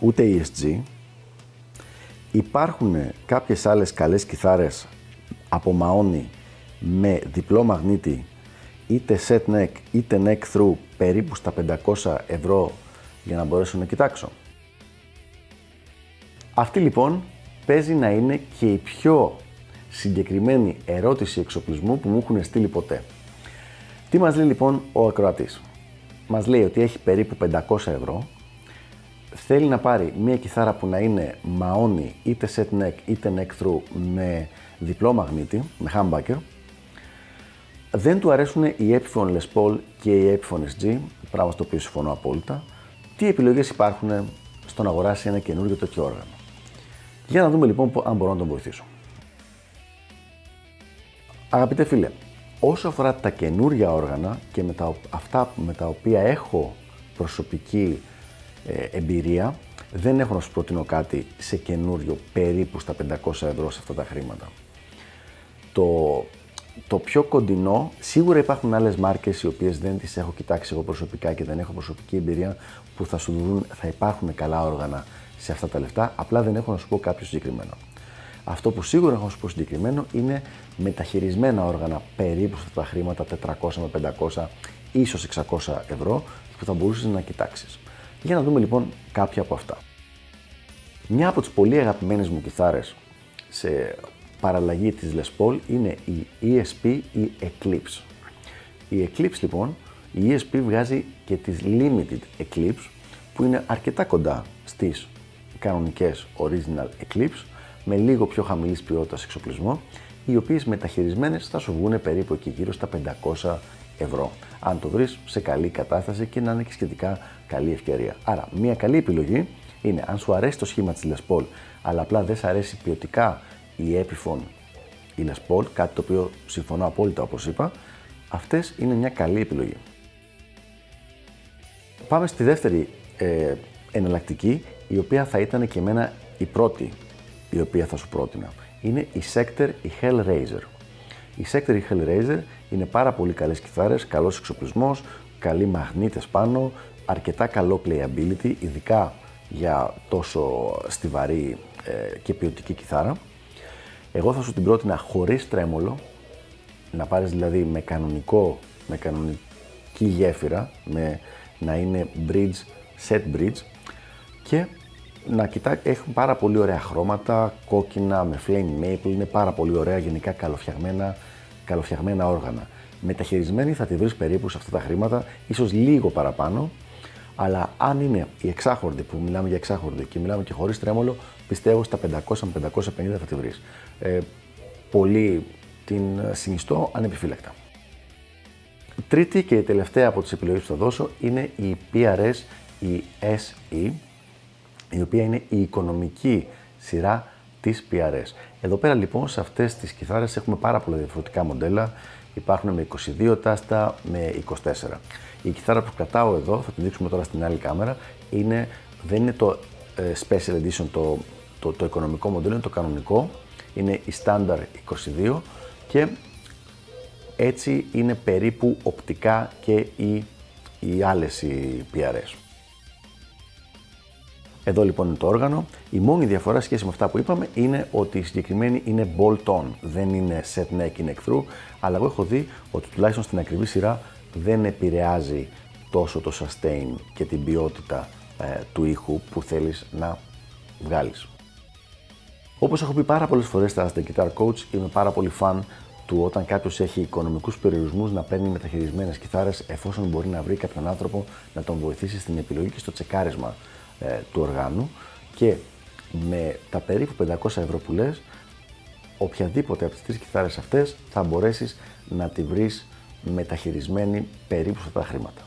ούτε οι ESG. Υπάρχουν κάποιες άλλες καλές κιθάρες από μαόνι με διπλό μαγνήτη είτε set neck είτε neck through περίπου στα 500 ευρώ για να μπορέσω να κοιτάξω. Αυτή λοιπόν παίζει να είναι και η πιο συγκεκριμένη ερώτηση εξοπλισμού που μου έχουν στείλει ποτέ. Τι μας λέει λοιπόν ο ακροατής; Μας λέει ότι έχει περίπου 500 ευρώ, θέλει να πάρει μια κιθάρα που να είναι μαόνι είτε set neck είτε neck through με διπλό μαγνήτη, με humbucker. Δεν του αρέσουν οι Epiphone Les Paul και οι Epiphone SG, πράγμα στο οποίο συμφωνώ απόλυτα. Τι επιλογές υπάρχουν στο να αγοράσει ένα καινούργιο τέτοιο όργανο; Για να δούμε λοιπόν αν μπορώ να τον βοηθήσω. Αγαπητέ φίλε, όσο αφορά τα καινούργια όργανα και με τα, αυτά με τα οποία έχω προσωπική ε, εμπειρία, δεν έχω να σου προτείνω κάτι σε καινούριο περίπου στα 500 ευρώ σε αυτά τα χρήματα. Το, το πιο κοντινό, σίγουρα υπάρχουν άλλες μάρκες οι οποίες δεν τις έχω κοιτάξει εγώ προσωπικά και δεν έχω προσωπική εμπειρία που θα σου δουν, θα υπάρχουν καλά όργανα σε αυτά τα λεφτά, απλά δεν έχω να σου πω κάποιο συγκεκριμένο. Αυτό που σίγουρα έχω να σου πω συγκεκριμένο είναι μεταχειρισμένα όργανα περίπου σε αυτά τα χρήματα 400 με 500, ίσως 600 ευρώ που θα μπορούσες να κοιτάξεις. Για να δούμε λοιπόν κάποια από αυτά. Μια από τις πολύ αγαπημένες μου κιθάρες σε παραλλαγή της Les Paul είναι η ESP ή Eclipse. Η Eclipse λοιπόν, η ESP βγάζει και τις Limited Eclipse που είναι αρκετά κοντά στις κανονικές Original Eclipse με λίγο πιο χαμηλής ποιότητας εξοπλισμό οι οποίες μεταχειρισμένες θα σου βγουν περίπου εκεί γύρω στα 500 ευρώ. Αν το βρεις σε καλή κατάσταση και να είναι και σχετικά καλή ευκαιρία. Άρα, μια καλή επιλογή είναι αν σου αρέσει το σχήμα της Les Paul, αλλά απλά δεν σου αρέσει ποιοτικά η Epiphone η Les Paul, κάτι το οποίο συμφωνώ απόλυτα όπως είπα, αυτές είναι μια καλή επιλογή. Πάμε στη δεύτερη ε, εναλλακτική, η οποία θα ήταν και εμένα η πρώτη η οποία θα σου πρότεινα. Είναι η Sector, η Hellraiser. Η Sector, η Hellraiser είναι πάρα πολύ καλές κιθάρες, καλός εξοπλισμός, καλοί μαγνήτες πάνω, αρκετά καλό playability, ειδικά για τόσο στιβαρή ε, και ποιοτική κιθάρα. Εγώ θα σου την πρότεινα χωρίς τρέμολο, να πάρεις δηλαδή με κανονικό, με κανονική γέφυρα, με να είναι bridge, set bridge και να κοιτά, έχουν πάρα πολύ ωραία χρώματα, κόκκινα με flame maple, είναι πάρα πολύ ωραία γενικά καλοφτιαγμένα, καλοφτιαγμένα όργανα. Μεταχειρισμένη θα τη βρεις περίπου σε αυτά τα χρήματα, ίσως λίγο παραπάνω, αλλά αν είναι η εξάχορδη που μιλάμε για εξάχορδη και μιλάμε και χωρίς τρέμολο, πιστεύω στα 500 με 550 θα τη βρεις. Ε, πολύ την συνιστώ ανεπιφύλακτα. Τρίτη και η τελευταία από τις επιλογές που θα δώσω είναι η PRS, η SE, η οποία είναι η οικονομική σειρά της PRS. Εδώ πέρα λοιπόν σε αυτές τις κιθάρες έχουμε πάρα πολλά διαφορετικά μοντέλα. Υπάρχουν με 22 τάστα, με 24. Η κιθάρα που κρατάω εδώ, θα την δείξουμε τώρα στην άλλη κάμερα, είναι, δεν είναι το ε, Special Edition, το, το, το οικονομικό μοντέλο, είναι το κανονικό. Είναι η Standard 22 και έτσι είναι περίπου οπτικά και οι, οι άλλες οι PRS. Εδώ λοιπόν είναι το όργανο. Η μόνη διαφορά σχέση με αυτά που είπαμε είναι ότι η συγκεκριμένη είναι bolt-on, δεν είναι set neck ή neck through, αλλά εγώ έχω δει ότι τουλάχιστον στην ακριβή σειρά δεν επηρεάζει τόσο το sustain και την ποιότητα ε, του ήχου που θέλεις να βγάλεις. Όπως έχω πει πάρα πολλές φορές στα The Guitar Coach, είμαι πάρα πολύ fan του όταν κάποιος έχει οικονομικούς περιορισμούς να παίρνει μεταχειρισμένες κιθάρες εφόσον μπορεί να βρει κάποιον άνθρωπο να τον βοηθήσει στην επιλογή και στο τσεκάρισμα ε, του οργάνου και με τα περίπου 500 ευρώ που λες, οποιαδήποτε από τις τρεις κιθάρες αυτές θα μπορέσεις να τη βρεις μεταχειρισμένη περίπου σε αυτά τα χρήματα.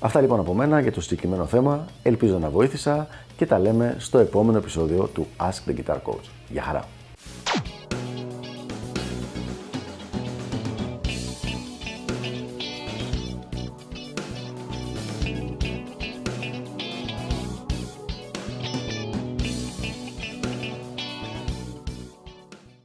Αυτά λοιπόν από μένα για το συγκεκριμένο θέμα. Ελπίζω να βοήθησα και τα λέμε στο επόμενο επεισόδιο του Ask the Guitar Coach. Γεια χαρά!